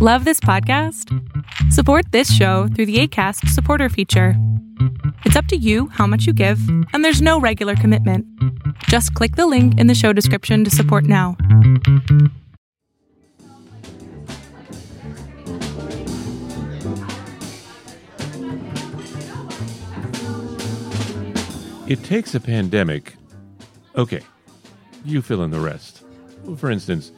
Love this podcast? Support this show through the ACAST supporter feature. It's up to you how much you give, and there's no regular commitment. Just click the link in the show description to support now. It takes a pandemic. Okay, you fill in the rest. For instance,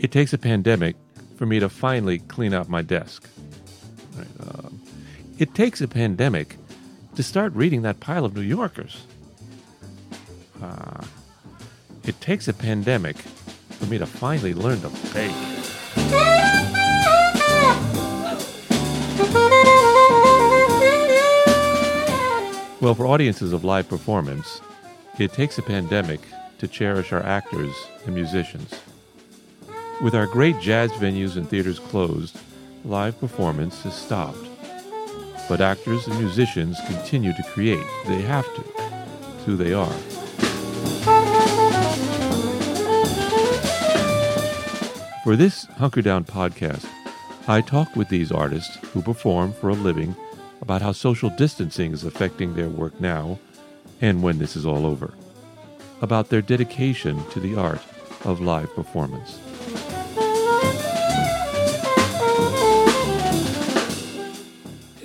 it takes a pandemic for me to finally clean out my desk. Right, um, it takes a pandemic to start reading that pile of New Yorkers. Uh, it takes a pandemic for me to finally learn to bake. Well, for audiences of live performance, it takes a pandemic to cherish our actors and musicians. With our great jazz venues and theaters closed, live performance has stopped. But actors and musicians continue to create. They have to. It's who they are. For this Hunker Down podcast, I talk with these artists who perform for a living about how social distancing is affecting their work now and when this is all over, about their dedication to the art of live performance.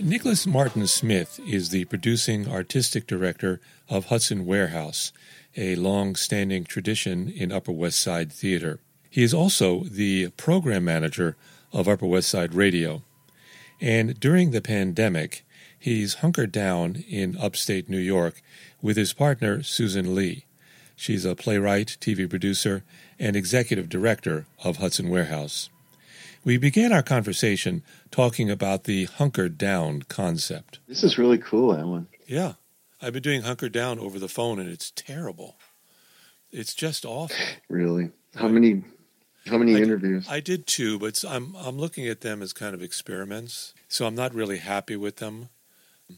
Nicholas Martin Smith is the producing artistic director of Hudson Warehouse, a long standing tradition in Upper West Side theater. He is also the program manager of Upper West Side Radio. And during the pandemic, he's hunkered down in upstate New York with his partner, Susan Lee. She's a playwright, TV producer, and executive director of Hudson Warehouse. We began our conversation talking about the hunkered down concept. This is really cool, Alan. Yeah. I've been doing hunkered down over the phone and it's terrible. It's just awful. Really? How many how many I, interviews? I did two, but I'm I'm looking at them as kind of experiments. So I'm not really happy with them.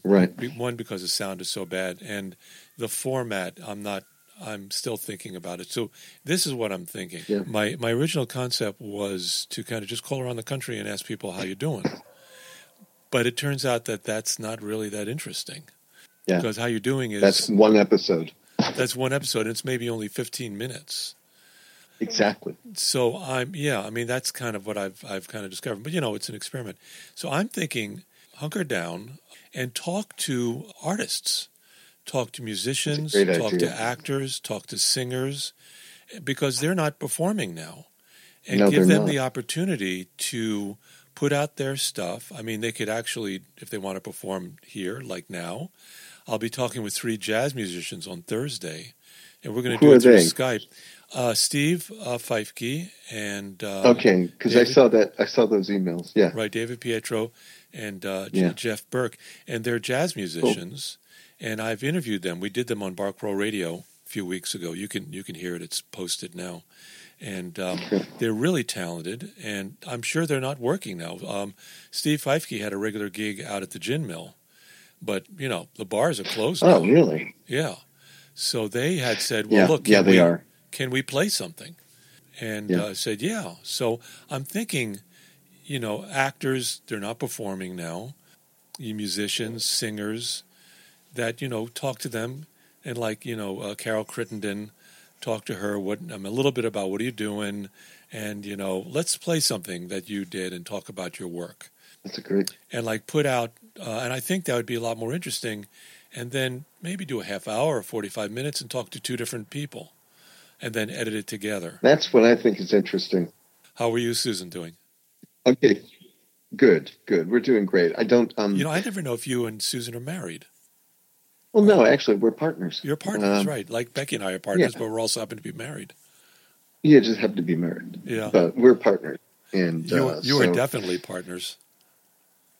Right. One because the sound is so bad and the format I'm not I'm still thinking about it. So this is what I'm thinking. Yeah. My my original concept was to kind of just call around the country and ask people how you're doing. But it turns out that that's not really that interesting. Yeah. Because how you're doing is That's one episode. that's one episode. And it's maybe only 15 minutes. Exactly. So I'm yeah. I mean that's kind of what I've I've kind of discovered. But you know, it's an experiment. So I'm thinking hunker down and talk to artists, talk to musicians, That's a great talk idea. to actors, talk to singers, because they're not performing now, and No, give them not. the opportunity to put out their stuff. I mean, they could actually, if they want to perform here, like now. I'll be talking with three jazz musicians on Thursday, and we're going to Who do it through they? Skype. Uh, Steve uh, Feifke and uh, Okay, because I saw that I saw those emails. Yeah. right, David Pietro and uh, Yeah. Jeff Burke, and they're jazz musicians. And I've interviewed them. We did them on Bark Row Radio a few weeks ago. You can you can hear it. It's posted now, and um, they're really talented. And I'm sure they're not working now. Um, Steve Feifke had a regular gig out at the gin mill, but you know the bars are closed. Oh, now. really? Yeah. So they had said, "Well, yeah. look, yeah, can they we, are. can we play something? And Yeah. uh, said, yeah. So I'm thinking, you know, actors, they're not performing now. You musicians, singers, that, you know, talk to them. And like, you know, uh, Carol Crittenden, talk to her, what, um, a little bit about what are you doing? And, you know, let's play something that you did and talk about your work. That's a great. And like put out, uh, and I think that would be a lot more interesting. And then maybe do a half hour or 45 minutes and talk to two different people and then edit it together. That's what I think is interesting. How are you, Susan, doing? Okay. Good. Good. We're doing great. I don't. Um. You know, I never know if you and Susan are married. Well, no. Actually, we're partners. You're partners, Um, right? Like Becky and I are partners, yeah. but we're also happen to be married. Yeah, just happen to be married, Yeah. but we're partners. And You, uh, you are definitely partners.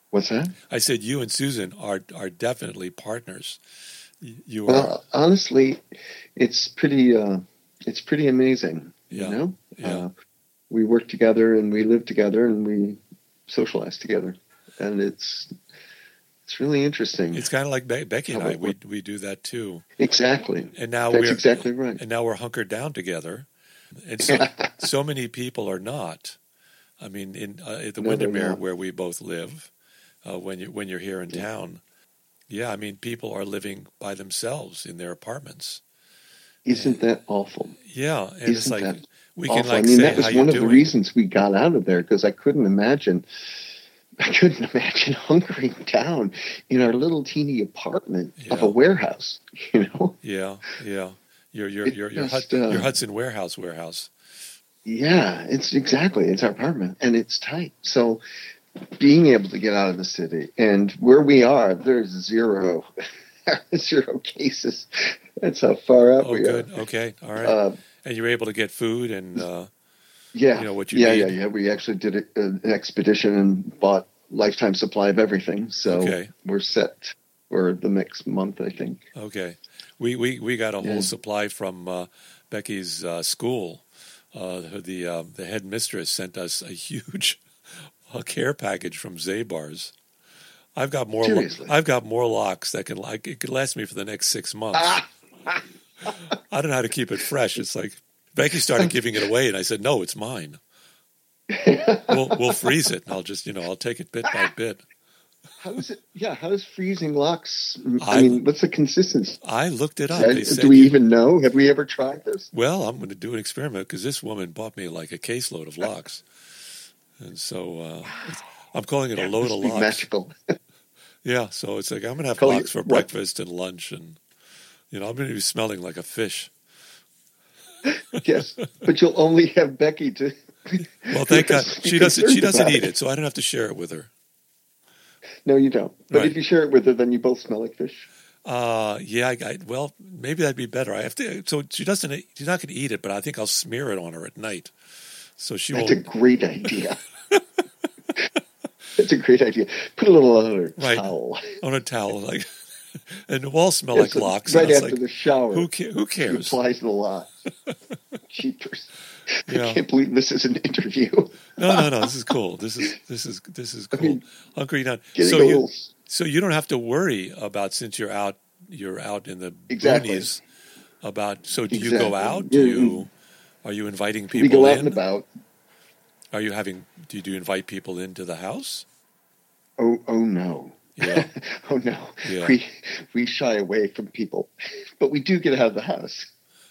What's that? I said you and Susan are are definitely partners. You are. Well, honestly, it's pretty. Uh, it's pretty amazing. Yeah. You know, Yeah. uh, we work together and we live together and we socialize together, and it's it's really interesting. it's kind of like Be- Becky and I. We we do that too. exactly. And now That's we're exactly right. and now we're hunkered down together. And so so many people are not. I mean, in uh, at the No, Windermere where we both live, uh, when you when you're here in Yeah. town, yeah, I mean, people are living by themselves in their apartments. Isn't that awful? Yeah, and Isn't like that we can awful. like I mean, that was one of the reasons we got out of there because I couldn't imagine. I couldn't imagine hunkering down in our little teeny apartment of a warehouse. You know, Yeah, yeah. Your your It your your, just, Hud- uh, your Hudson warehouse warehouse. yeah, it's exactly it's our apartment and it's tight. So being able to get out of the city and where we are, there's zero zero cases. That's how far out Oh, we good. Okay, all right. Uh, and you're able to get food and uh, Yeah, you know, what you yeah, need. yeah, yeah. We actually did a, an expedition and bought lifetime supply of everything, so Okay. we're set for the next month, I think. okay. We we we got a Yeah. whole supply from uh, Becky's uh, school. Uh, the uh, the headmistress sent us a huge uh, care package from Zabar's. I've got more. Seriously? I've got more lox that can like it could last me for the next six months. Ah! I don't know how to keep it fresh. It's like Becky started giving it away, and I said, "No, it's mine. We'll we'll freeze it, and I'll just you know I'll take it bit by bit." How's it? Yeah, how's freezing lox? I, I- mean, what's the consistency? I looked it up. They said Do we you- even know? Have we ever tried this? Well, I'm going to do an experiment because this woman bought me like a caseload of lox, and so uh, I'm calling it a load of lox. magical. Yeah, so it's like I'm going to have Call lox it for what? breakfast and lunch, and you know I'm going to be smelling like a fish. yes, but you'll only have Becky to. Well, thank God she doesn't. She doesn't eat it, so I don't have to share it with her. No, you don't. But Right. if you share it with her, then you both smell like fish. Uh, yeah, I, I, well, maybe that'd be better. I have to. So she doesn't. She's not going to eat it, but I think I'll smear it on her at night, so she That's a won't. great idea. That's a great idea. Put a little on her Right. towel. on a towel, like, and the walls smell like lox. Right after like, the shower. who ca- who cares? applies the lot. Cheapers. Yeah. I can't believe this is an interview. No, no, no. This is cool. This is this is this is cool. mean, Hunkering down. So you little. so you don't have to worry about since you're out you're out in the Exactly. boonies about. So do you go out? Do you are you inviting people We go out in? and about. Are you having? Do you, do you invite people into the house? Oh, oh no. Yeah. oh no. Yeah. We we shy away from people, but we do get out of the house.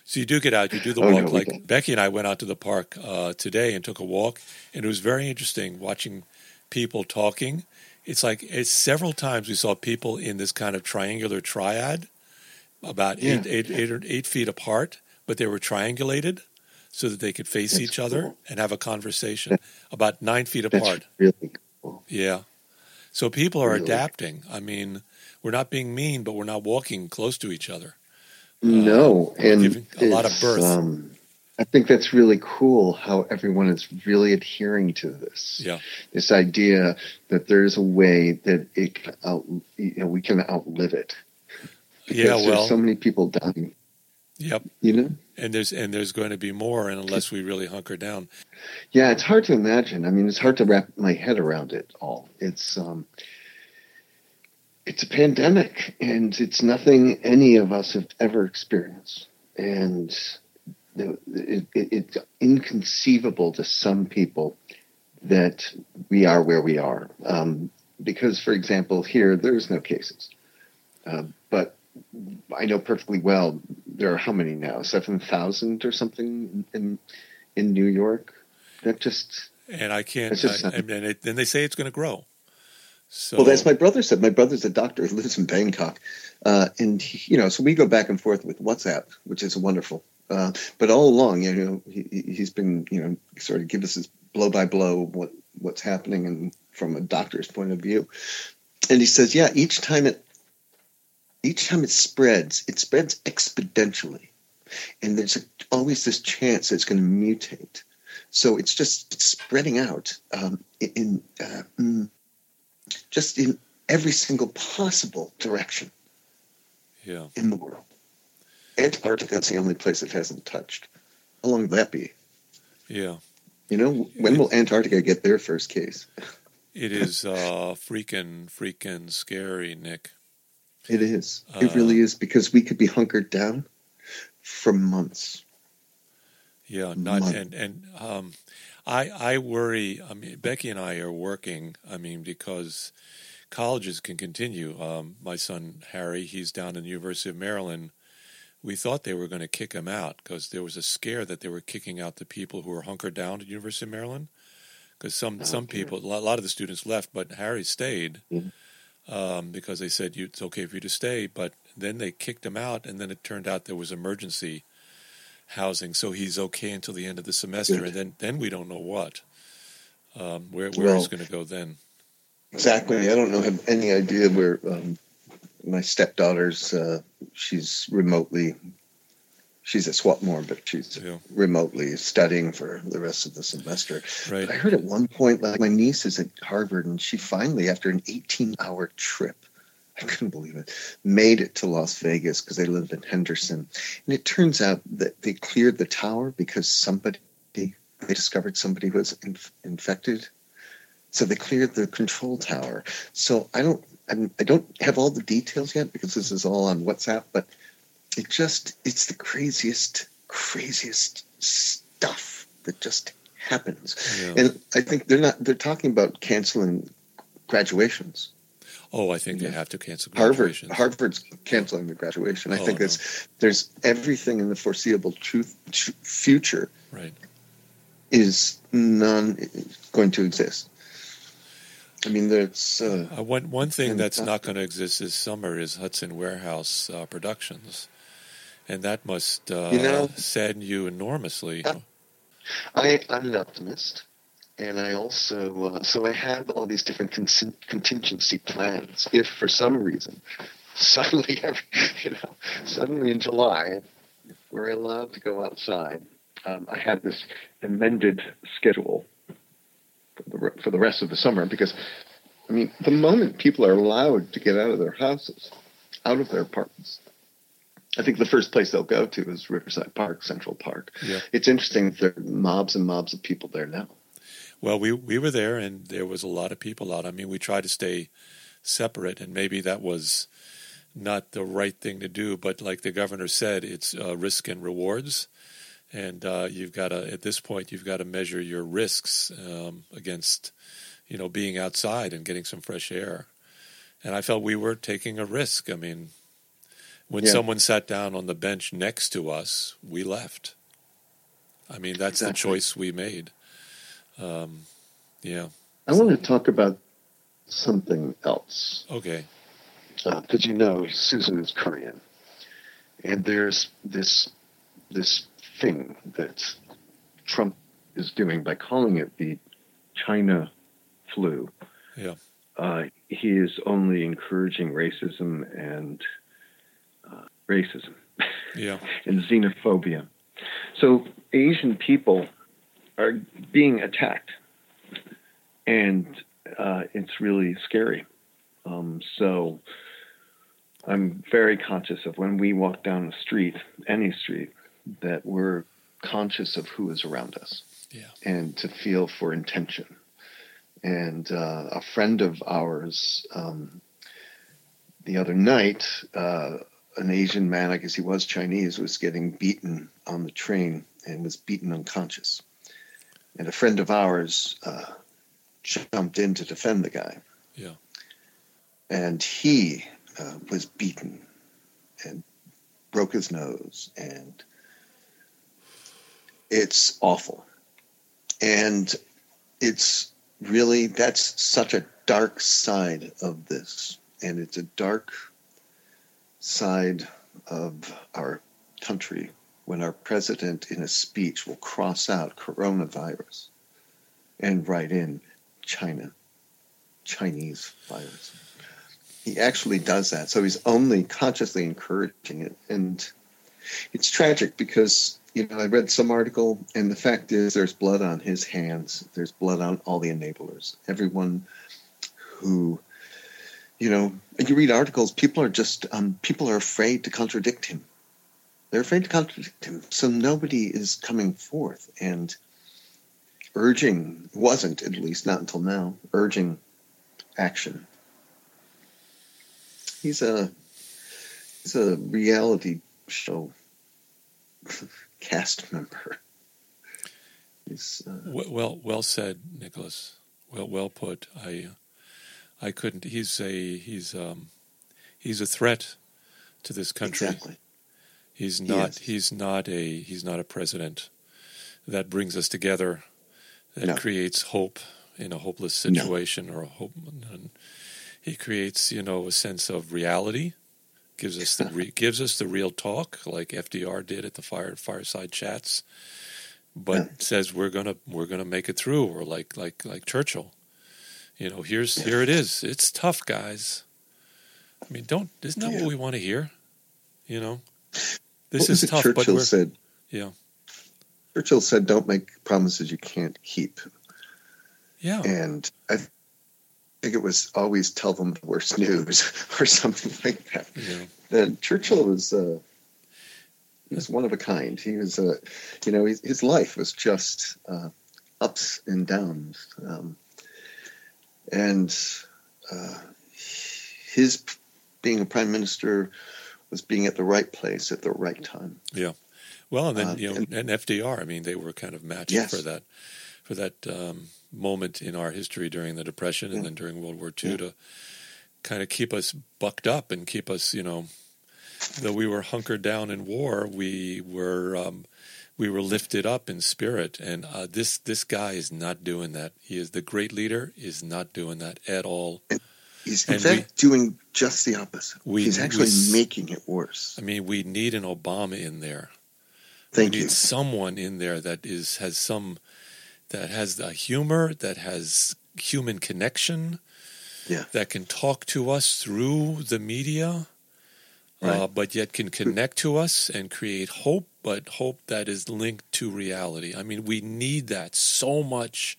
So you do get out, you do the Oh, walk. we like. Becky and I went out to the park uh, today and took a walk, and it was very interesting watching people talking. It's like it's several times we saw people in this kind of triangular triad, about eight, Yeah. eight, eight, or eight feet apart, but they were triangulated so that they could face That's each other and have a conversation. about nine feet apart. really cool. Yeah. So people are Really? adapting. I mean, we're not being mean, but we're not walking close to each other. No, and a lot of birth. Um, I think that's really cool how everyone is really adhering to this. Yeah. This idea that there's a way that it can out, you know, we can outlive it. Yeah, Because well, there's so many people dying. Yep. You know. And there's and there's going to be more, and unless we really hunker down. Yeah, it's hard to imagine. I mean, it's hard to wrap my head around it all. It's um, it's a pandemic, and it's nothing any of us have ever experienced, and it, it, it's inconceivable to some people that we are where we are. Um, because, for example, here there's no cases, uh, but I know perfectly well there are how many now? Seven thousand or something in in New York. That just And I can't. Just I, and it, then they say it's going to grow. So well, that's my brother said. My brother's a doctor who lives in Bangkok, uh, and he, you know, so we go back and forth with WhatsApp, which is wonderful. Uh, but all along, you know, he, he- he's been, you know, sort of give us his blow by blow what what's happening and from a doctor's point of view. And he says, yeah, each time it each time it spreads, it spreads exponentially, and there's a, always this chance that it's going to mutate. So it's just it's spreading out um, in. in uh, mm, just in every single possible direction yeah, in the world. Antarctica's the only place it hasn't touched. How long will that be? yeah. You know, when will Antarctica get their first case? It is uh, freaking freaking scary, Nick. It is. Uh, it really is because we could be hunkered down for months. Yeah, not Month. and and um, I I worry. I mean, Becky and I are working. I mean, because colleges can continue. Um, my son Harry, he's down in the University of Maryland. We thought they were going to kick him out because there was a scare that they were kicking out the people who were hunkered down at University of Maryland. Because some some people, a lot of the students left, but Harry stayed. Um, because they said it's okay for you to stay. But then they kicked him out, and then it turned out there was emergency housing, so he's okay until the end of the semester, Good. and then then we don't know what um, where where Well- he's going to go then. Exactly. I don't know have any idea where um, my stepdaughter's. Uh, she's remotely. She's at Swarthmore, but she's Yeah. remotely studying for the rest of the semester. Right. But I heard at one point, like my niece is at Harvard, and she finally, after an 18-hour trip, I couldn't believe it, made it to Las Vegas because they lived in Henderson, and it turns out that they cleared the tower because somebody they discovered somebody was inf- infected, so they cleared the control tower. So I don't, I'm, I don't have all the details yet because this is all on WhatsApp, but it just, it's the craziest, craziest stuff that just happens. Yeah. And I think they're not, they're talking about canceling graduations. Oh, I think they have to cancel Harvard. Harvard's canceling the graduation. I Oh, think no. it's, there's everything in the foreseeable truth, tr- future Right. is none going to exist. I mean, there's, uh, Uh, one one thing that's not going to exist this summer is Hudson Warehouse uh, Productions, and that must uh, You know- sadden you enormously. I, I'm an optimist, and I also uh, so I have all these different con- contingency plans. If for some reason suddenly, every, you know, suddenly in July, we're allowed to go outside, um, I have this amended schedule for the, for the rest of the summer because, I mean, the moment people are allowed to get out of their houses, out of their apartments. I think the first place they'll go to is Riverside Park, Central Park Yeah. it's interesting that there are mobs and mobs of people there now. Well, we we were there, and there was a lot of people out. I mean, we tried to stay separate, and maybe that was not the right thing to do. But like the governor said, it's uh, risk and rewards, and uh, you've got to at this point you've got to measure your risks um, against you know being outside and getting some fresh air. And I felt we were taking a risk. I mean, when Yeah. someone sat down on the bench next to us, we left. I mean, that's the choice we made. Um, yeah. I want to talk about something else Okay. because you know Susan is Korean, and there's this this thing that Trump is doing by calling it the China flu. Yeah. uh, he is only encouraging racism and uh, racism. Yeah. and xenophobia. So Asian people are being attacked, and uh, it's really scary. Um, so I'm very conscious of when we walk down the street, any street, that we're conscious of who is around us Yeah. and to feel for intention. And uh, a friend of ours um, the other night, uh, an Asian man, I guess he was Chinese, was getting beaten on the train and was beaten unconscious. And a friend of ours uh, jumped in to defend the guy. Yeah. And he uh, was beaten and broke his nose. And it's awful. And it's really, that's such a dark side of this. And it's a dark side of our country when our president in a speech will cross out coronavirus and write in China, Chinese virus. He actually does that. So he's only consciously encouraging it. And it's tragic because, you know, I read some article, and the fact is there's blood on his hands, there's blood on all the enablers. Everyone who you know, you read articles, people are just, um, people are afraid to contradict him. They're afraid to contradict him. So nobody is coming forth and urging, wasn't at least, not until now, urging action. He's a, he's a reality show cast member. He's, uh, well, well said, Nicholas. Well, well put. I, I couldn't. He's a he's um, he's a threat to this country. Exactly. He's not. He he's not a. He's not a president that brings us together, that no. creates hope in a hopeless situation no. or a hope. And He creates, you know, a sense of reality. Gives us the re, gives us the real talk, like FDR did at the fire fireside chats. But yeah. says we're gonna we're gonna make it through, or like like like Churchill. You know, here's here it is. It's tough, guys. I mean, don't isn't that yeah. what we want to hear? You know, this is tough. Churchill but said, yeah. Churchill said, "Don't make promises you can't keep." Yeah, and I think it was always tell them the worst news or something like that. Yeah. And Churchill was uh, he was one of a kind. He was a, uh, you know, his, his life was just uh, ups and downs, um, and uh, his being a prime minister was being at the right place at the right time. Yeah. Well, and then uh, you know, and, and, FDR. I mean, they were kind of matched yes. for that, for that um, moment in our history during the Depression and then during World War II yeah. to kind of keep us bucked up and keep us, you know, though we were hunkered down in war, we were um, we were lifted up in spirit. And uh, this this guy is not doing that. He is the great leader. Is not doing that at all. And he's in and fact we, doing just the opposite. We, he's actually we, making it worse. I mean, we need an Obama in there. Thank we you. need someone in there that is has some that has the humor, that has human connection, yeah. that can talk to us through the media, uh, right. uh, but yet can connect to us and create hope, but hope that is linked to reality. I mean, we need that so much,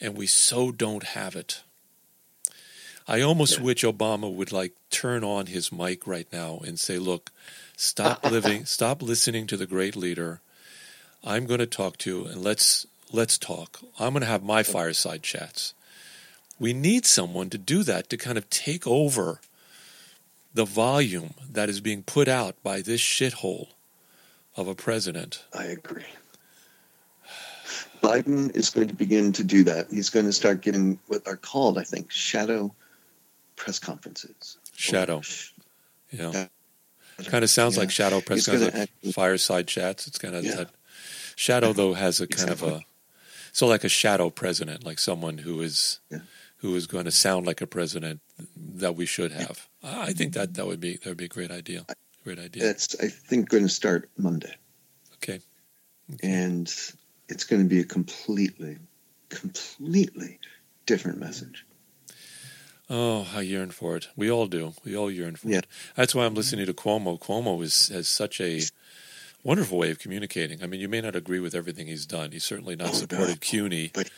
and we so don't have it. I almost yeah. wish Obama would like turn on his mic right now and say, "Look, stop living, stop listening to the great leader. I'm going to talk to you, and let's let's talk. I'm going to have my fireside chats. We need someone to do that, to kind of take over the volume that is being put out by this shithole of a president. I agree. Biden is going to begin to do that. He's going to start getting what are called, I think, shadow press conferences. Shadow. Yeah. kind of sounds yeah. like shadow press conferences, like fireside chats. It's kind of yeah. that. Shadow, though, has a kind exactly. of a so like a shadow president, like someone who is yeah. who is going to sound like a president that we should have. I think that that would be that would be a great idea. Great idea. That's I think going to start Monday. Okay. okay. And it's going to be a completely, completely different message. Oh, I yearn for it. We all do. We all yearn for yeah. it. That's why I'm listening to Cuomo. Cuomo is has such a wonderful way of communicating. I mean, you may not agree with everything he's done. He's certainly not oh, supported no. CUNY, but,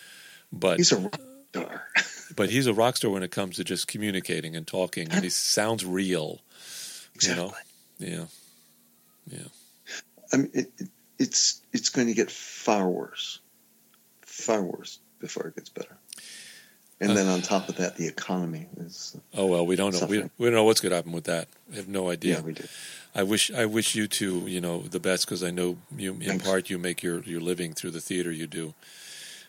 but he's a rock star. but he's a rock star when it comes to just communicating and talking, and he sounds real. Exactly. You know? Yeah. Yeah. I mean, it, it, it's it's going to get far worse, far worse before it gets better. And then on top of that, the economy is. Oh well, we don't know. We, we don't know what's going to happen with that. We have no idea. Yeah, we do. I wish I wish you two, you know, the best because I know you in Thanks. part you make your your living through the theater you do.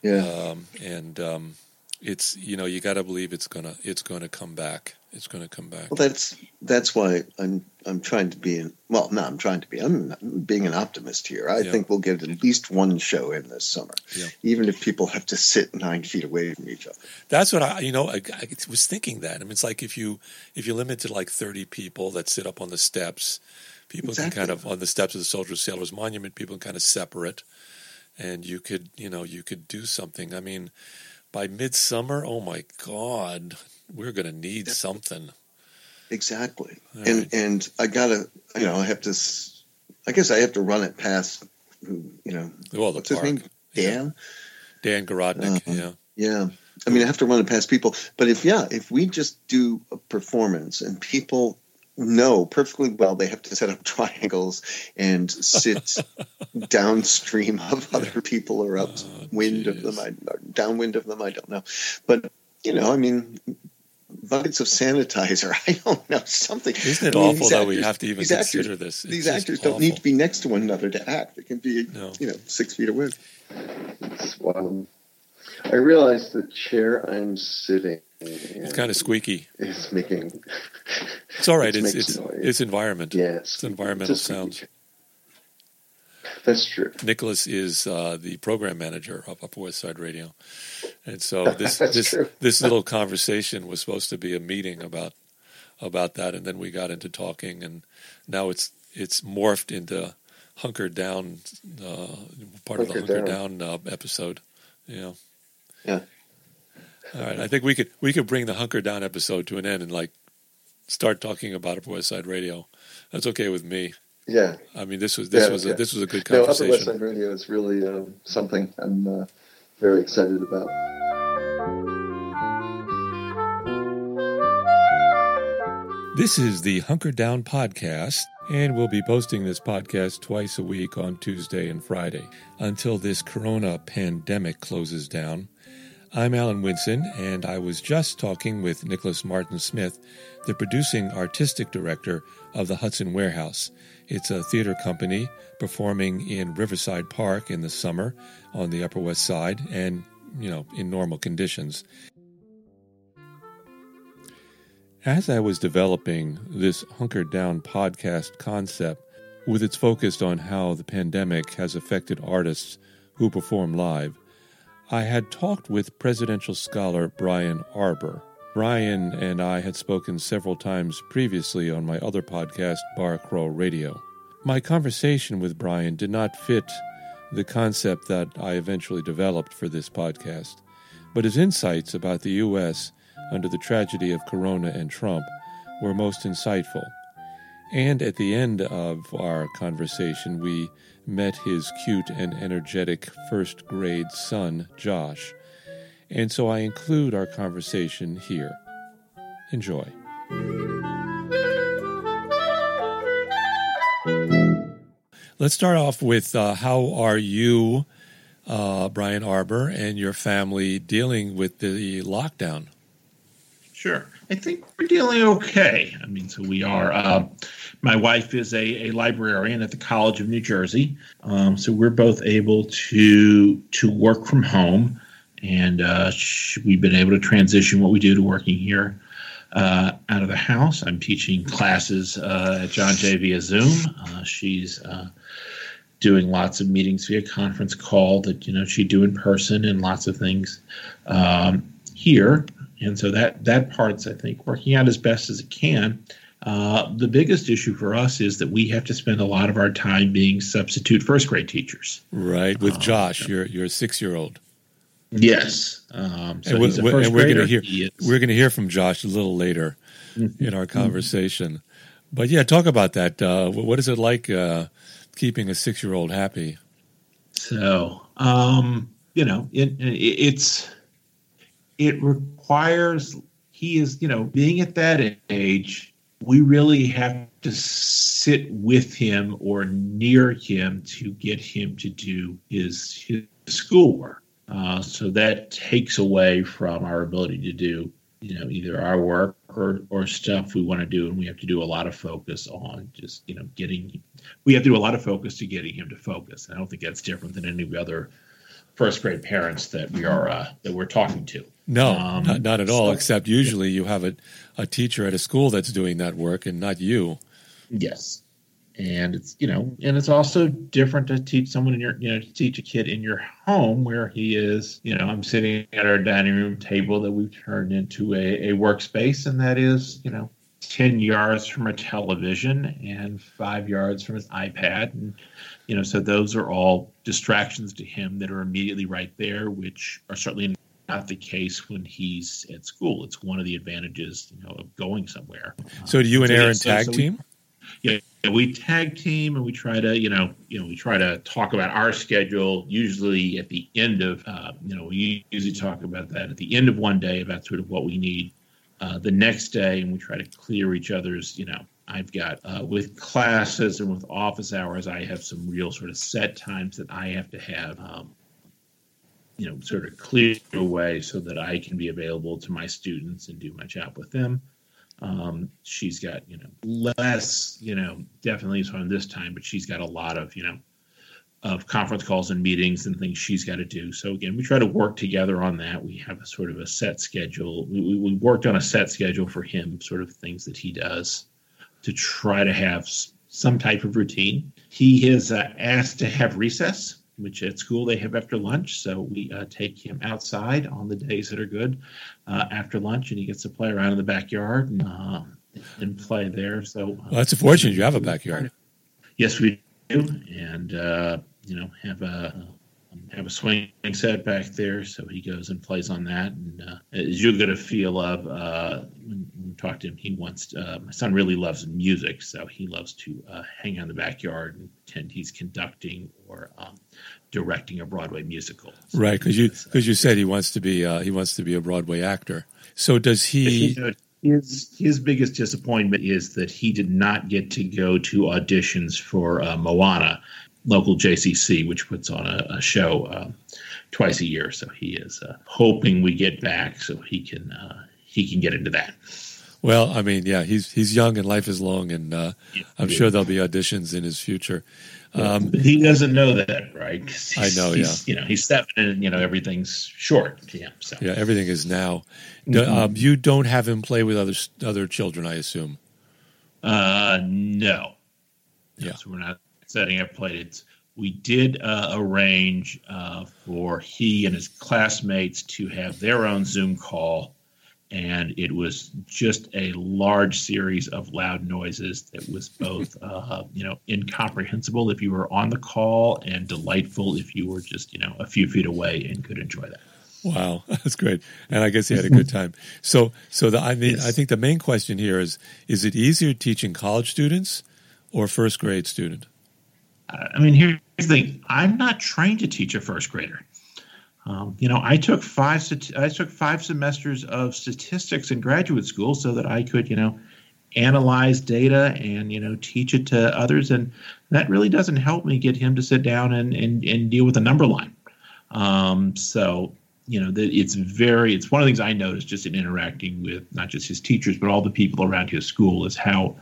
Yeah. Um, and um, it's you know you got to believe it's gonna it's gonna come back. It's gonna come back. Well, that's that's why I'm I'm trying to be in. Well, no, I'm trying to be. I'm being an optimist here. I yeah. think we'll get at least one show in this summer, yeah. even if people have to sit nine feet away from each other. That's what I you know I, I was thinking that. I mean, it's like if you if you limit to like thirty people that sit up on the steps, people exactly. can kind of on the steps of the Soldiers Sailors Monument, people can kind of separate, and you could you know you could do something. I mean by midsummer, oh my God, we're going to need something. Exactly. All and and I gotta, you know, I have to. I guess I have to run it past, who you know, well, the what's park. his name? Dan. Yeah. Dan Garodnick. Uh, yeah. Yeah. I mean, I have to run it past people. But if yeah, if we just do a performance and people know perfectly well they have to set up triangles and sit downstream of other people or upwind oh, of them, I, or downwind of them. I don't know, but you know, I mean, buckets of sanitizer. I don't know something. Isn't it I mean, awful that we have to even consider actors, this? It's these actors don't need to be next to one another to act. It can be, no. you know, six feet away. It's wild. I realize the chair I'm sitting. It's kind of squeaky. It's making. It's all right. It's it's, it's, it's environment. Yes, it's environmental it's sounds. That's true. Nicholas is uh, the program manager of Upper West Side Radio, and so this this true. this little conversation was supposed to be a meeting about about that, and then we got into talking, and now it's it's morphed into hunkered down uh, part hunker of the hunker down, down uh, episode. Yeah. Yeah. All right. I think we could we could bring the hunker down episode to an end and like start talking about Upper West Side Radio. That's okay with me. Yeah. I mean, this was this yeah, was yeah. a, this was a good no, conversation. Upper West Side Radio is really uh, something I'm uh, very excited about. This is the Hunker Down podcast, and we'll be posting this podcast twice a week on Tuesday and Friday until this corona pandemic closes down. I'm Alan Winson, and I was just talking with Nicholas Martin Smith, the producing artistic director of the Hudson Warehouse. It's a theater company performing in Riverside Park in the summer on the Upper West Side and, you know, in normal conditions. As I was developing this hunkered down podcast concept, with its focus on how the pandemic has affected artists who perform live, I had talked with presidential scholar Brian Arbour. Brian and I had spoken several times previously on my other podcast, Bar Crow Radio. My conversation with Brian did not fit the concept that I eventually developed for this podcast, but his insights about the U.S. under the tragedy of Corona and Trump were most insightful. And at the end of our conversation, we met his cute and energetic first grade son, Josh. And so I include our conversation here. Enjoy. Let's start off with uh, how are you, uh, Brian Arbour, and your family dealing with the lockdown? Sure. I think we're dealing okay. I mean, so we are. Uh, my wife is a, a librarian at the College of New Jersey, um, so we're both able to to work from home, and uh, we've been able to transition what we do to working here uh, out of the house. I'm teaching classes uh, at John Jay via Zoom. Uh, she's uh, doing lots of meetings via conference call that you know she'd do in person, and lots of things um, here and so that that part's I think working out as best as it can. Uh, the biggest issue for us is that we have to spend a lot of our time being substitute first grade teachers. Right, with uh, Josh, your your six year old. Yes, um, so and, he's a first and we're going to hear we're going to hear from Josh a little later mm-hmm. in our conversation. Mm-hmm. But yeah, talk about that. Uh, what is it like uh, keeping a six year old happy? So um, you know, it, it, it's it requires he is you know being at that age we really have to sit with him or near him to get him to do his his schoolwork. Uh, so that takes away from our ability to do you know either our work or or stuff we want to do and we have to do a lot of focus on just you know getting we have to do a lot of focus to getting him to focus. And i don't think that's different than any other first grade parents that we are uh, that we're talking to no, um, not, not, at all. So, except usually you have a, a teacher at a school that's doing that work and not you. Yes, and it's you know, and it's also different to teach someone in your you know to teach a kid in your home where he is. You know, I'm sitting at our dining room table that we've turned into a, a workspace, and that is you know 10 yards from a television and five yards from his iPad. And, you know, so those are all distractions to him that are immediately right there, which are certainly not the case when he's at school. It's one of the advantages, you know, of going somewhere. So, do you and Aaron so, tag so team? We, yeah, we tag team and we try to, you know, you know, we try to talk about our schedule. Usually at the end of, uh, you know, we usually talk about that at the end of one day about sort of what we need uh, the next day, and we try to clear each other's, you know. I've got uh, with classes and with office hours, I have some real sort of set times that I have to have. Um, you know, sort of clear away so that I can be available to my students and do my job with them. Um, she's got, you know, less, you know, definitely on this time, but she's got a lot of, you know, of conference calls and meetings and things she's got to do. So again, we try to work together on that. We have a sort of a set schedule. We, we worked on a set schedule for him, sort of things that he does to try to have some type of routine. He is uh, asked to have recess, which at school they have after lunch. So we uh, take him outside on the days that are good uh, after lunch, and he gets to play around in the backyard and, uh, and play there. So well, that's a fortune you have a backyard. Yes, we do, and uh, you know have a have a swing set back there, so he goes and plays on that. And uh, as you get a feel of uh, when, talk to him, he wants. To, uh, my son really loves music, so he loves to uh, hang out in the backyard and pretend he's conducting or um, directing a Broadway musical. So right, because you because you said he wants to be uh, he wants to be a Broadway actor. So does he? His his biggest disappointment is that he did not get to go to auditions for uh, Moana local JCC, which puts on a, a show uh, twice a year. So he is uh, hoping we get back so he can uh, he can get into that. Well, I mean, yeah, he's he's young and life is long, and uh, yeah, I'm sure there'll be auditions in his future. Um, he doesn't know that, right? I know, yeah. You know, he's seven, and you know everything's short to him. So yeah, everything is now. Mm-hmm. Um, you don't have him play with other other children, I assume. Uh, no. Yeah, so we're not setting up plated. We did uh, arrange uh, for he and his classmates to have their own Zoom call, and it was just a large series of loud noises that was both, uh, you know, incomprehensible if you were on the call and delightful if you were just, you know, a few feet away and could enjoy that. Wow, that's great, and I guess he had a good time. So, so the, I mean, yes. I think the main question here is: Is it easier teaching college students or first grade student? I mean, here's the thing: I'm not trained to teach a first grader. Um, you know, I took five I took five semesters of statistics in graduate school so that I could, you know, analyze data and you know teach it to others, and that really doesn't help me get him to sit down and and, and deal with a number line. Um, so you know that it's very it's one of the things I noticed just in interacting with not just his teachers but all the people around his school is how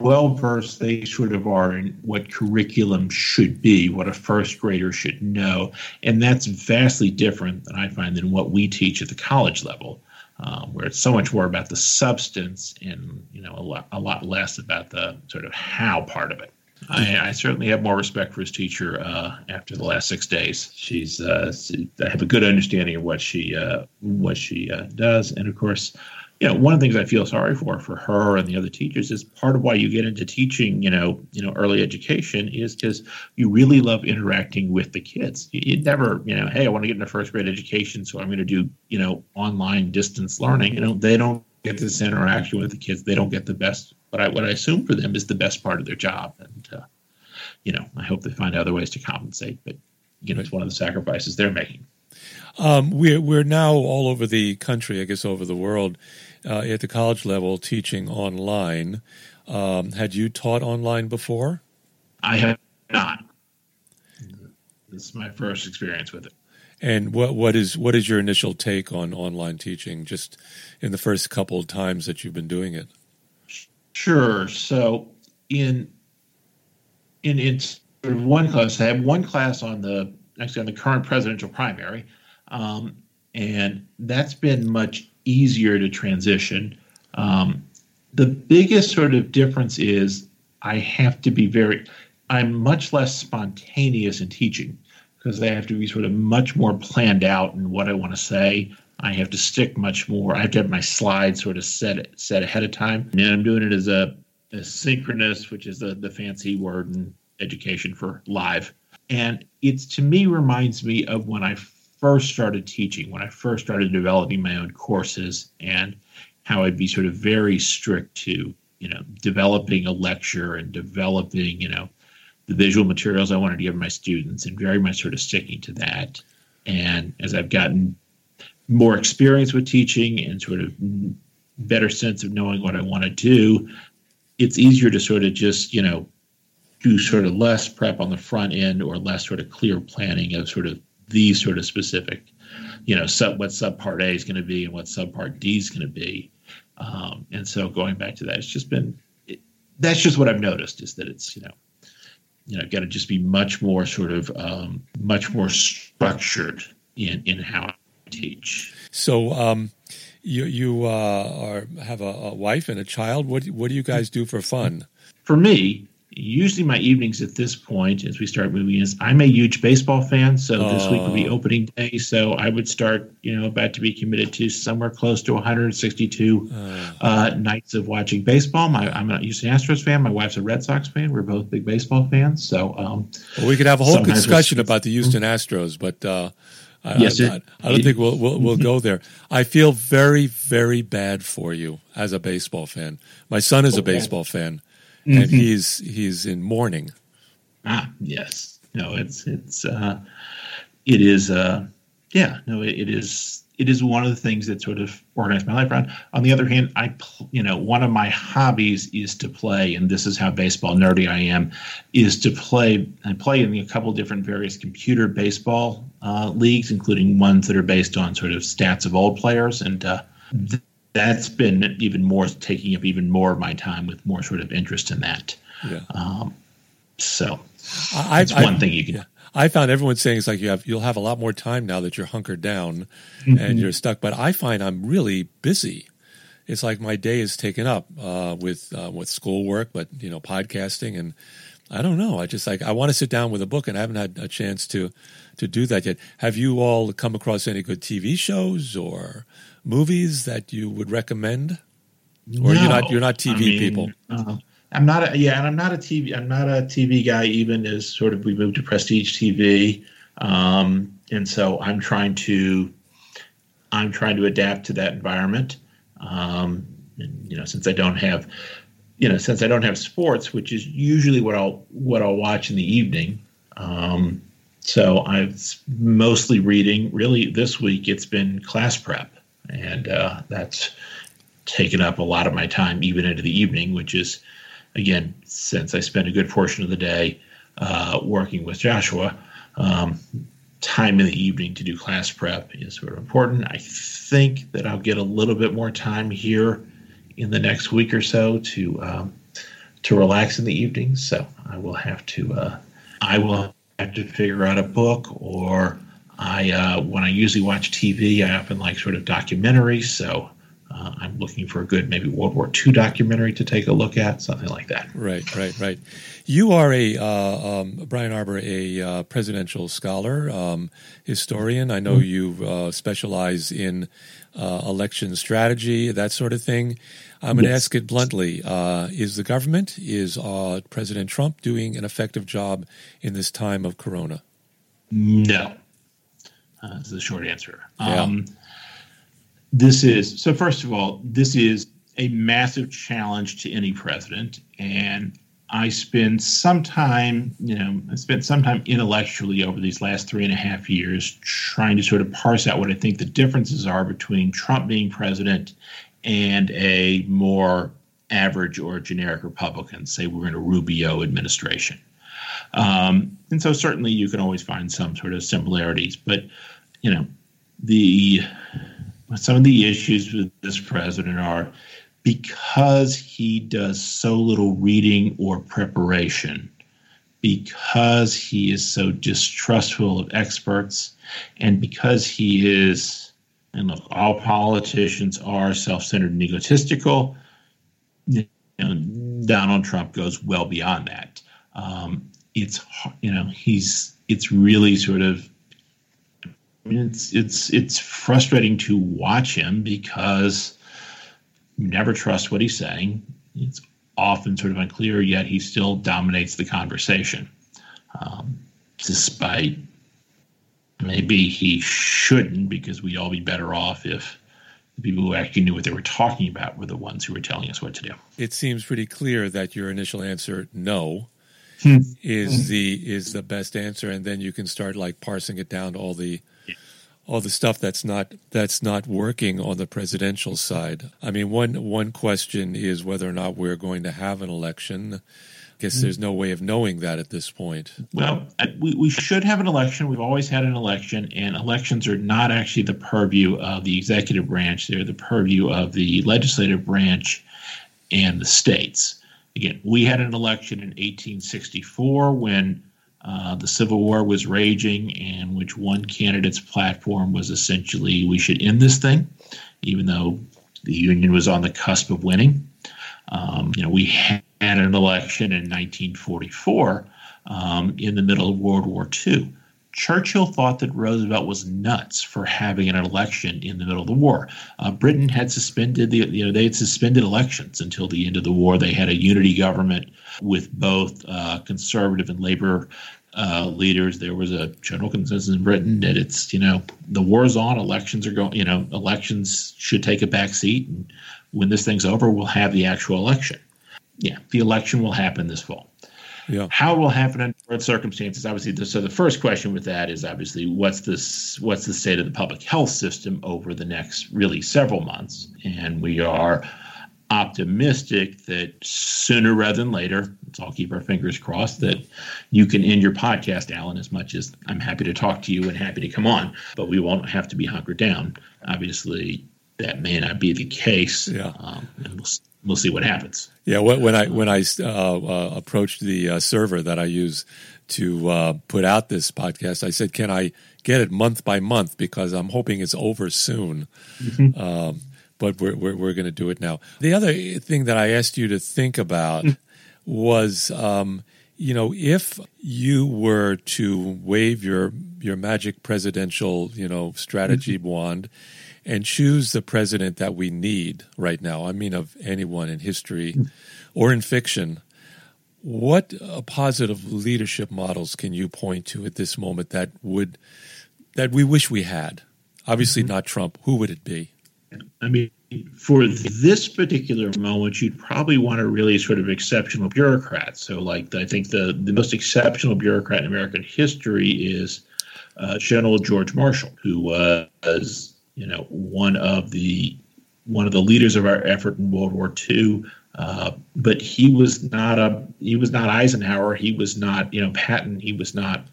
well versed they sort of are in what curriculum should be, what a first grader should know. And that's vastly different than I find than what we teach at the college level, um, where it's so much more about the substance and you know a lot, a lot less about the sort of how part of it. I, I certainly have more respect for his teacher uh, after the last six days. She's uh, I have a good understanding of what she uh, what she uh, does, and of course, you know, one of the things I feel sorry for for her and the other teachers is part of why you get into teaching, you know, you know, early education is because you really love interacting with the kids. You, you never, you know, hey, I want to get into first grade education, so I'm going to do, you know, online distance learning. You know, they don't get this interaction with the kids. They don't get the best. But I, what I assume for them is the best part of their job, and uh, you know, I hope they find other ways to compensate. But you know, it's one of the sacrifices they're making. Um, we're we're now all over the country, I guess, over the world, uh, at the college level, teaching online. Um, had you taught online before? I have not. This is my first experience with it. And what what is what is your initial take on online teaching? Just in the first couple of times that you've been doing it. Sure. So in in in one class, I have one class on the actually on the current presidential primary, um, and that's been much easier to transition. Um, the biggest sort of difference is I have to be very, I'm much less spontaneous in teaching because I have to be sort of much more planned out in what I want to say. I have to stick much more. I have to have my slides sort of set set ahead of time, and I'm doing it as a, a synchronous, which is the the fancy word in education for live. And it's to me reminds me of when I first started teaching, when I first started developing my own courses, and how I'd be sort of very strict to, you know, developing a lecture and developing, you know, the visual materials I wanted to give my students and very much sort of sticking to that. And as I've gotten more experience with teaching and sort of better sense of knowing what I want to do, it's easier to sort of just, you know, do sort of less prep on the front end or less sort of clear planning of sort of these sort of specific, you know, sub what subpart A is going to be and what subpart D is going to be. Um, and so going back to that, it's just been it, that's just what I've noticed is that it's you know you know got to just be much more sort of um, much more structured in in how I teach. So um, you you uh, are have a, a, wife and a child. What what do you guys do for fun? For me, usually my evenings at this point, as we start moving, is I'm a huge baseball fan. So this week would be oh. opening day. So I would start, you know, about to be committed to somewhere close to 162 uh, uh, nights of watching baseball. My, I'm a Houston Astros fan. My wife's a Red Sox fan. We're both big baseball fans. So um, well, we could have a whole discussion about the Houston Astros, but. Uh, I, yes, I, I, don't think we'll, we'll, we'll go there. I feel very very bad for you as a baseball fan. My son is a baseball fan, mm-hmm. and he's he's in mourning. Ah, yes. No, it's it's uh, it is uh, yeah. No, it, it is it is one of the things that sort of organized my life around. On the other hand, I you know one of my hobbies is to play, and this is how baseball nerdy I am, is to play. I play in a couple different various computer baseball uh, leagues, including ones that are based on sort of stats of old players, and uh, that's been even more taking up even more of my time with more sort of interest in that. Yeah. Um, so I, that's I, one I, thing you can. Yeah. I found everyone saying it's like you have you'll have a lot more time now that you're hunkered down mm-hmm. and you're stuck. But I find I'm really busy. It's like my day is taken up uh, with uh, with schoolwork, but you know, podcasting and I don't know. I just like I want to sit down with a book, and I haven't had a chance to to do that yet. Have you all come across any good TV shows or movies that you would recommend? Or no. you're not you're not TV I mean, people. Uh, I'm not a, yeah, and I'm not a TV I'm not a TV guy even as sort of we moved to prestige TV. Um, and so I'm trying to I'm trying to adapt to that environment. Um, and, you know, since I don't have you know, since I don't have sports, which is usually what I'll what I'll watch in the evening. Um, so I'm mostly reading. Really, this week it's been class prep and uh, that's taken up a lot of my time even into the evening which is again since i spend a good portion of the day uh, working with joshua um, time in the evening to do class prep is sort of important i think that i'll get a little bit more time here in the next week or so to um, to relax in the evenings so i will have to uh, i will have to figure out a book or I uh, when I usually watch TV, I often like sort of documentaries. So uh, I'm looking for a good maybe World War II documentary to take a look at, something like that. Right, right, right. You are a uh, um, Brian Arbour, a uh, presidential scholar, um, historian. I know mm-hmm. you uh, specialize in uh, election strategy, that sort of thing. I'm going to yes. ask it bluntly: Is the government, is President Trump doing an effective job in this time of Corona? No. Uh, is the short answer. Yeah. Um, this is so. First of all, this is a massive challenge to any president, and I spend some time, you know, I spent some time intellectually over these last three and a half years trying to sort of parse out what I think the differences are between Trump being president and a more average or generic Republican, say we're in a Rubio administration. Um, and so certainly you can always find some sort of similarities, but you know, the some of the issues with this president are because he does so little reading or preparation, because he is so distrustful of experts, and because he is, and look, all politicians are self centered and egotistical. You know, Donald Trump goes well beyond that. Um, it's you know he's it's really sort of I mean, it's it's it's frustrating to watch him because you never trust what he's saying. It's often sort of unclear, yet he still dominates the conversation, um, despite maybe he shouldn't, because we'd all be better off if the people who actually knew what they were talking about were the ones who were telling us what to do. It seems pretty clear that your initial answer, no, hmm. is the is the best answer, and then you can start like parsing it down to all the all the stuff that's not that's not working on the presidential side. I mean, one one question is whether or not we're going to have an election. I guess there's no way of knowing that at this point. Well, we, we should have an election. We've always had an election, and elections are not actually the purview of the executive branch. They're the purview of the legislative branch and the states. Again, we had an election in 1864 when uh, the Civil War was raging, and which one candidate's platform was essentially we should end this thing, even though the Union was on the cusp of winning. Um, you know, we had an election in 1944 um, in the middle of World War II. Churchill thought that Roosevelt was nuts for having an election in the middle of the war. Uh, Britain had suspended the, you know, they had suspended elections until the end of the war. They had a unity government with both uh, conservative and labor uh, leaders. There was a general consensus in Britain that it's, you know, the war's on, elections are going, you know, elections should take a back seat. And when this thing's over, we'll have the actual election. Yeah, the election will happen this fall. Yeah. How will happen under what circumstances? Obviously, so the first question with that is obviously what's this? What's the state of the public health system over the next really several months? And we are optimistic that sooner rather than later, let's all keep our fingers crossed that you can end your podcast, Alan, as much as I'm happy to talk to you and happy to come on, but we won't have to be hunkered down. Obviously, that may not be the case. Yeah. Um, and we'll, we'll see what happens. Yeah. When I, when I uh, uh, approached the uh, server that I use to uh, put out this podcast, I said, can I get it month by month? Because I'm hoping it's over soon. Mm-hmm. Um, but we're, we're, we're going to do it now. The other thing that I asked you to think about mm. was, um, you know, if you were to wave your your magic presidential, you know, strategy mm-hmm. wand and choose the president that we need right now, I mean, of anyone in history or in fiction, what uh, positive leadership models can you point to at this moment that would that we wish we had? Obviously, mm-hmm. not Trump. Who would it be? I mean, for this particular moment, you'd probably want a really sort of exceptional bureaucrat. So, like, I think the, the most exceptional bureaucrat in American history is uh, General George Marshall, who was, you know, one of the one of the leaders of our effort in World War II. Uh, but he was not a he was not Eisenhower. He was not you know Patton. He was not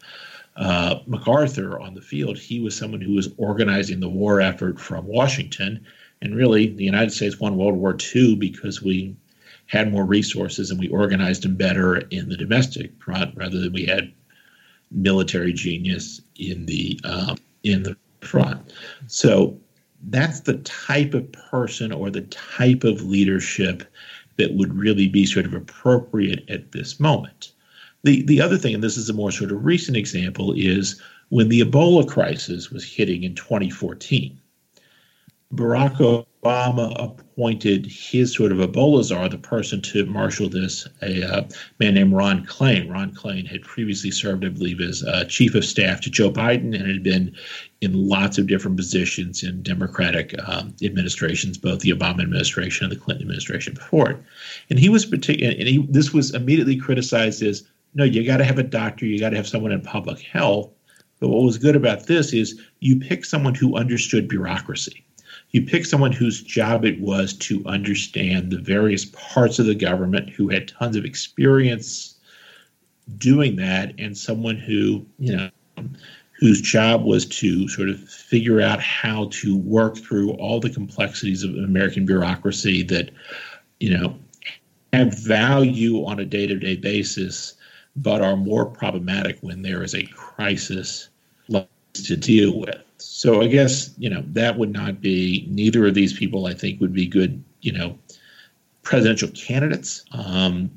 uh, MacArthur on the field. He was someone who was organizing the war effort from Washington. And really, the United States won World War II because we had more resources and we organized them better in the domestic front rather than we had military genius in the uh, in the front. So that's the type of person or the type of leadership that would really be sort of appropriate at this moment. The the other thing, and this is a more sort of recent example, is when the Ebola crisis was hitting in 2014. Barack Obama appointed his sort of Ebola czar, the person to marshal this, a uh, man named Ron Klain. Ron Klain had previously served, I believe, as uh, chief of staff to Joe Biden and had been in lots of different positions in Democratic um, administrations, both the Obama administration and the Clinton administration before it. And he was particular, and he, this was immediately criticized as no, you got to have a doctor, you got to have someone in public health. But what was good about this is you pick someone who understood bureaucracy. You pick someone whose job it was to understand the various parts of the government, who had tons of experience doing that, and someone who, you know, whose job was to sort of figure out how to work through all the complexities of American bureaucracy that, you know, have value on a day to day basis but are more problematic when there is a crisis to deal with. So I guess you know that would not be neither of these people. I think would be good, you know, presidential candidates. Um,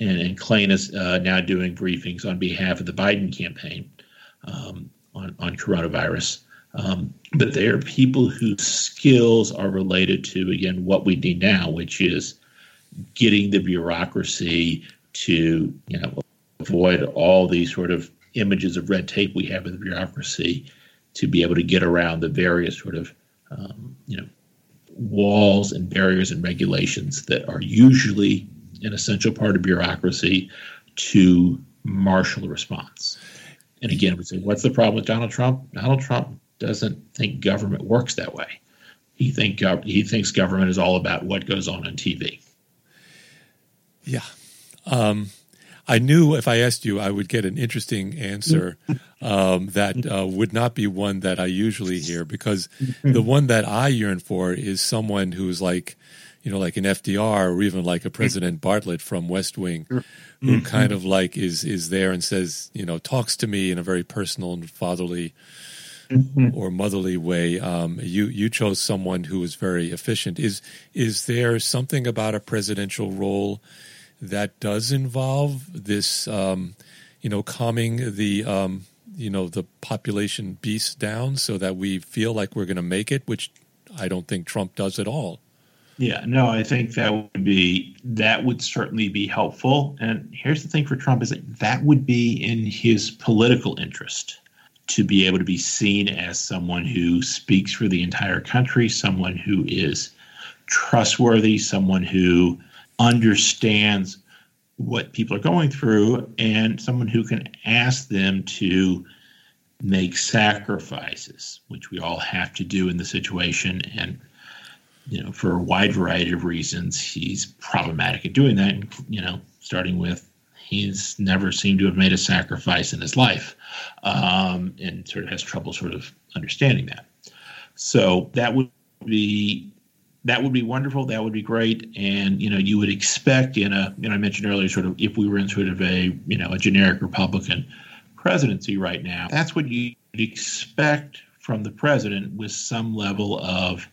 and, and Klain is uh, now doing briefings on behalf of the Biden campaign um, on on coronavirus. Um, but they are people whose skills are related to again what we need now, which is getting the bureaucracy to you know avoid all these sort of images of red tape we have in the bureaucracy to be able to get around the various sort of um, you know walls and barriers and regulations that are usually an essential part of bureaucracy to marshal a response. And again, we say, what's the problem with Donald Trump? Donald Trump doesn't think government works that way. He think he thinks government is all about what goes on on TV. Yeah, um, I knew if I asked you, I would get an interesting answer um, that uh, would not be one that I usually hear because the one that I yearn for is someone who's like, you know, like an FDR or even like a President Bartlet from West Wing, who kind of like is is there and says, you know, talks to me in a very personal and fatherly or motherly way. Um, you you chose someone who was very efficient. Is is there something about a presidential role that does involve this, um, you know, calming the um, you know the population beast down so that we feel like we're going to make it, which I don't think Trump does at all. Yeah, no, I think that would be that would certainly be helpful. And here's the thing for Trump is that that would be in his political interest to be able to be seen as someone who speaks for the entire country, someone who is trustworthy, someone who understands what people are going through, and someone who can ask them to make sacrifices, which we all have to do in the situation. And, you know, for a wide variety of reasons, he's problematic at doing that, you know, starting with he's never seemed to have made a sacrifice in his life um, and sort of has trouble sort of understanding that. So that would be that would be wonderful. That would be great. And you know, you would expect in a you know I mentioned earlier, sort of if we were in sort of a you know a generic Republican presidency right now, that's what you'd expect from the president with some level of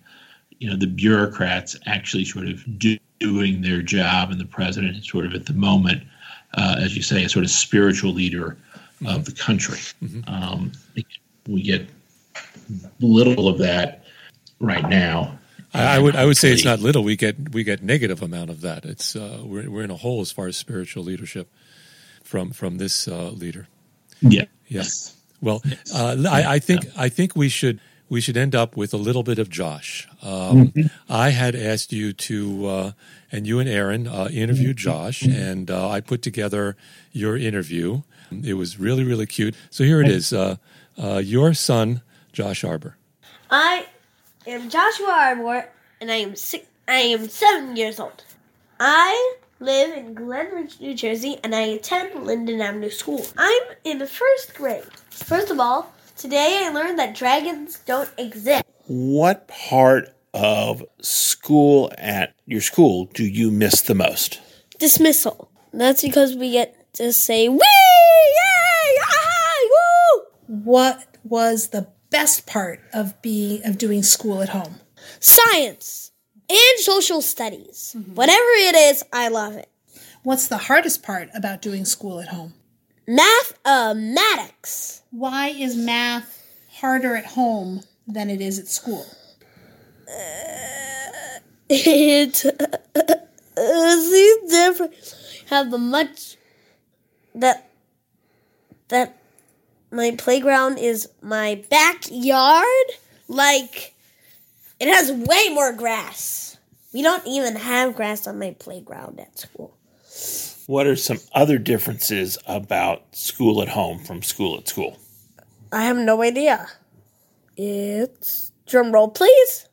you know the bureaucrats actually sort of do, doing their job, and the president is sort of at the moment, uh, as you say, a sort of spiritual leader of the country. Mm-hmm. Um, we get little of that right now. I, I would I would say it's not little. We get we get negative amount of that. It's uh, we're we're in a hole as far as spiritual leadership from from this uh, leader. Yeah. Yes. Well, uh, I, I think I think we should we should end up with a little bit of Josh. Um, I had asked you to, uh, and you and Aaron uh, interviewed Josh, and uh, I put together your interview. It was really really cute. So here it is. Uh, uh, your son, Josh Arbour. I am Joshua Arbour, and I am six. I am seven years old. I live in Glen Ridge, New Jersey, and I attend Linden Avenue School. I'm in the first grade. First of all, today I learned that dragons don't exist. What part of school at your school do you miss the most? Dismissal. That's because we get to say wee, yay, yay, woo. What was the best part of being of doing school at home? Science and social studies. Whatever it is, I love it. What's the hardest part about doing school at home? Mathematics. Why is math harder at home than it is at school? It uh, seems different. Have a much that that my playground is my backyard. Like it has way more grass. We don't even have grass on my playground at school. What are some other differences about school at home from school at school? I have no idea. It's drum roll, please.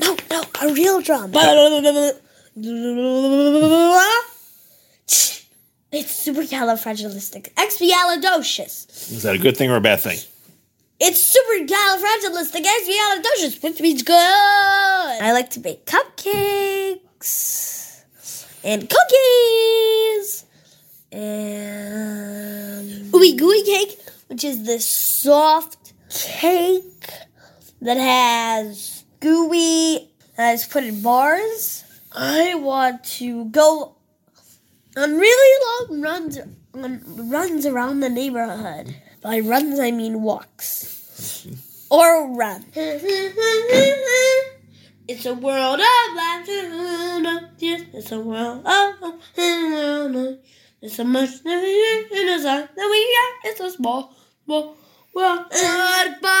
No, no, a real drum. It's supercalifragilisticexpialidocious. Is that a good thing or a bad thing? It's supercalifragilisticexpialidocious, which means good. I like to bake cupcakes and cookies and ooey gooey cake, which is this soft cake that has gooey that is put in bars. I want to go on really long runs on runs around the neighborhood. By runs I mean walks. or run. It's a world of laughter. It's a world of It's so much in the sun that we are. It's a small, small world. Goodbye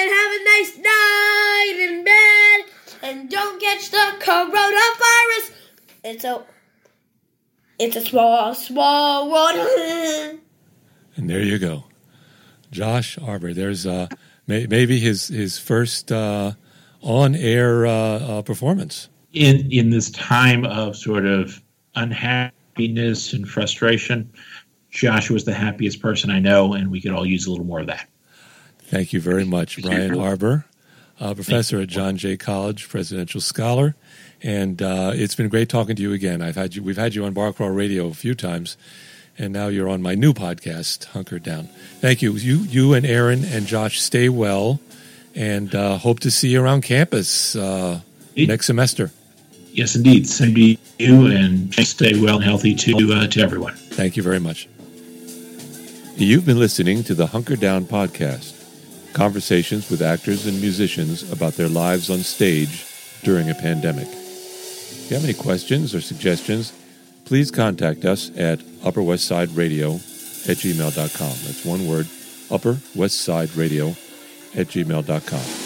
and have a nice night in bed. And don't catch the coronavirus. It's a, it's a small, small world. And there you go, Josh Arbour. There's uh, may, maybe his his first uh, on air uh, uh, performance. in in this time of sort of unhappiness and frustration. Joshua was the happiest person I know, and we could all use a little more of that. Thank you very much, Brian Harbour, uh, professor at John Jay College, presidential scholar, and uh, it's been great talking to you again. I've had you, we've had you on Bar Crawl Radio a few times, and now you're on my new podcast, Hunker Down. Thank you. You, you and Aaron and Josh stay well, and uh, hope to see you around campus uh, next semester. Yes, indeed. Same to you, and stay well and healthy to uh, to everyone. Thank you very much. You've been listening to the Hunker Down podcast, conversations with actors and musicians about their lives on stage during a pandemic. If you have any questions or suggestions, please contact us at Upper West Side Radio at gmail.com. That's one word, Upper West Side Radio at gmail.com.